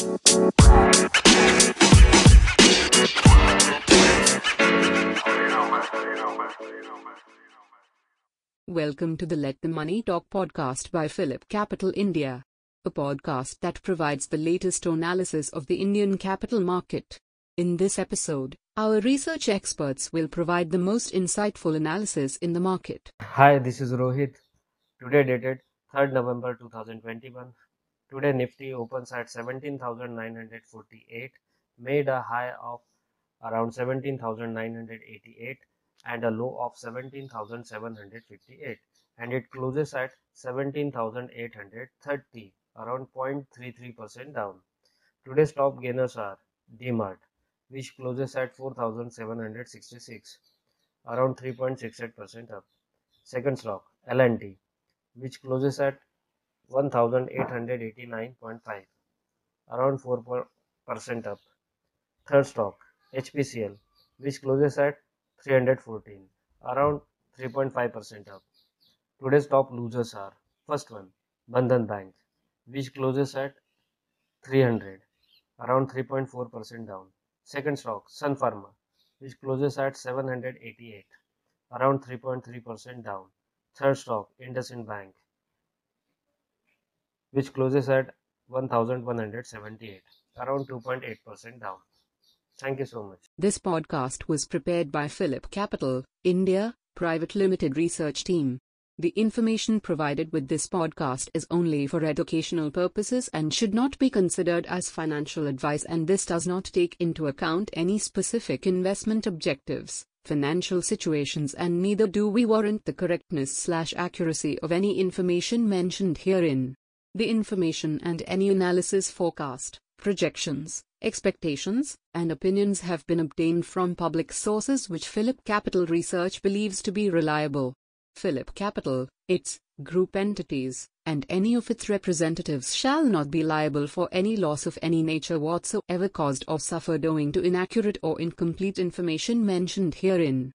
Welcome to the Let the Money Talk podcast by PhillipCapital India, a podcast that provides the latest analysis of the Indian capital market. In this episode, our research experts will provide the most insightful analysis in the market. Hi, this is Rohit. Today dated 3rd November 2021. Today Nifty opens at 17,948, made a high of around 17,988 and a low of 17,758 and it closes at 17,830 around 0.33% down. Today's top gainers are DMart which closes at 4,766 around 3.68% up. Second stock L&T which closes at 1889.5 around 4% up. Third stock HPCL which closes at 314 around 3.5% up. Today's top losers are first one Bandhan Bank which closes at 300 around 3.4% down. Second stock Sun Pharma which closes at 788 around 3.3% down. Third stock IndusInd Bank which closes at 1178 around 2.8% down. Thank you so much. This podcast was prepared by PhillipCapital, India, Private Limited Research Team. The information provided with this podcast is only for educational purposes and should not be considered as financial advice and this does not take into account any specific investment objectives, financial situations and neither do we warrant the correctness slash accuracy of any information mentioned herein. The information and any analysis forecast, projections, expectations, and opinions have been obtained from public sources which PhillipCapital Research believes to be reliable. PhillipCapital, its group entities, and any of its representatives shall not be liable for any loss of any nature whatsoever caused or suffered owing to inaccurate or incomplete information mentioned herein.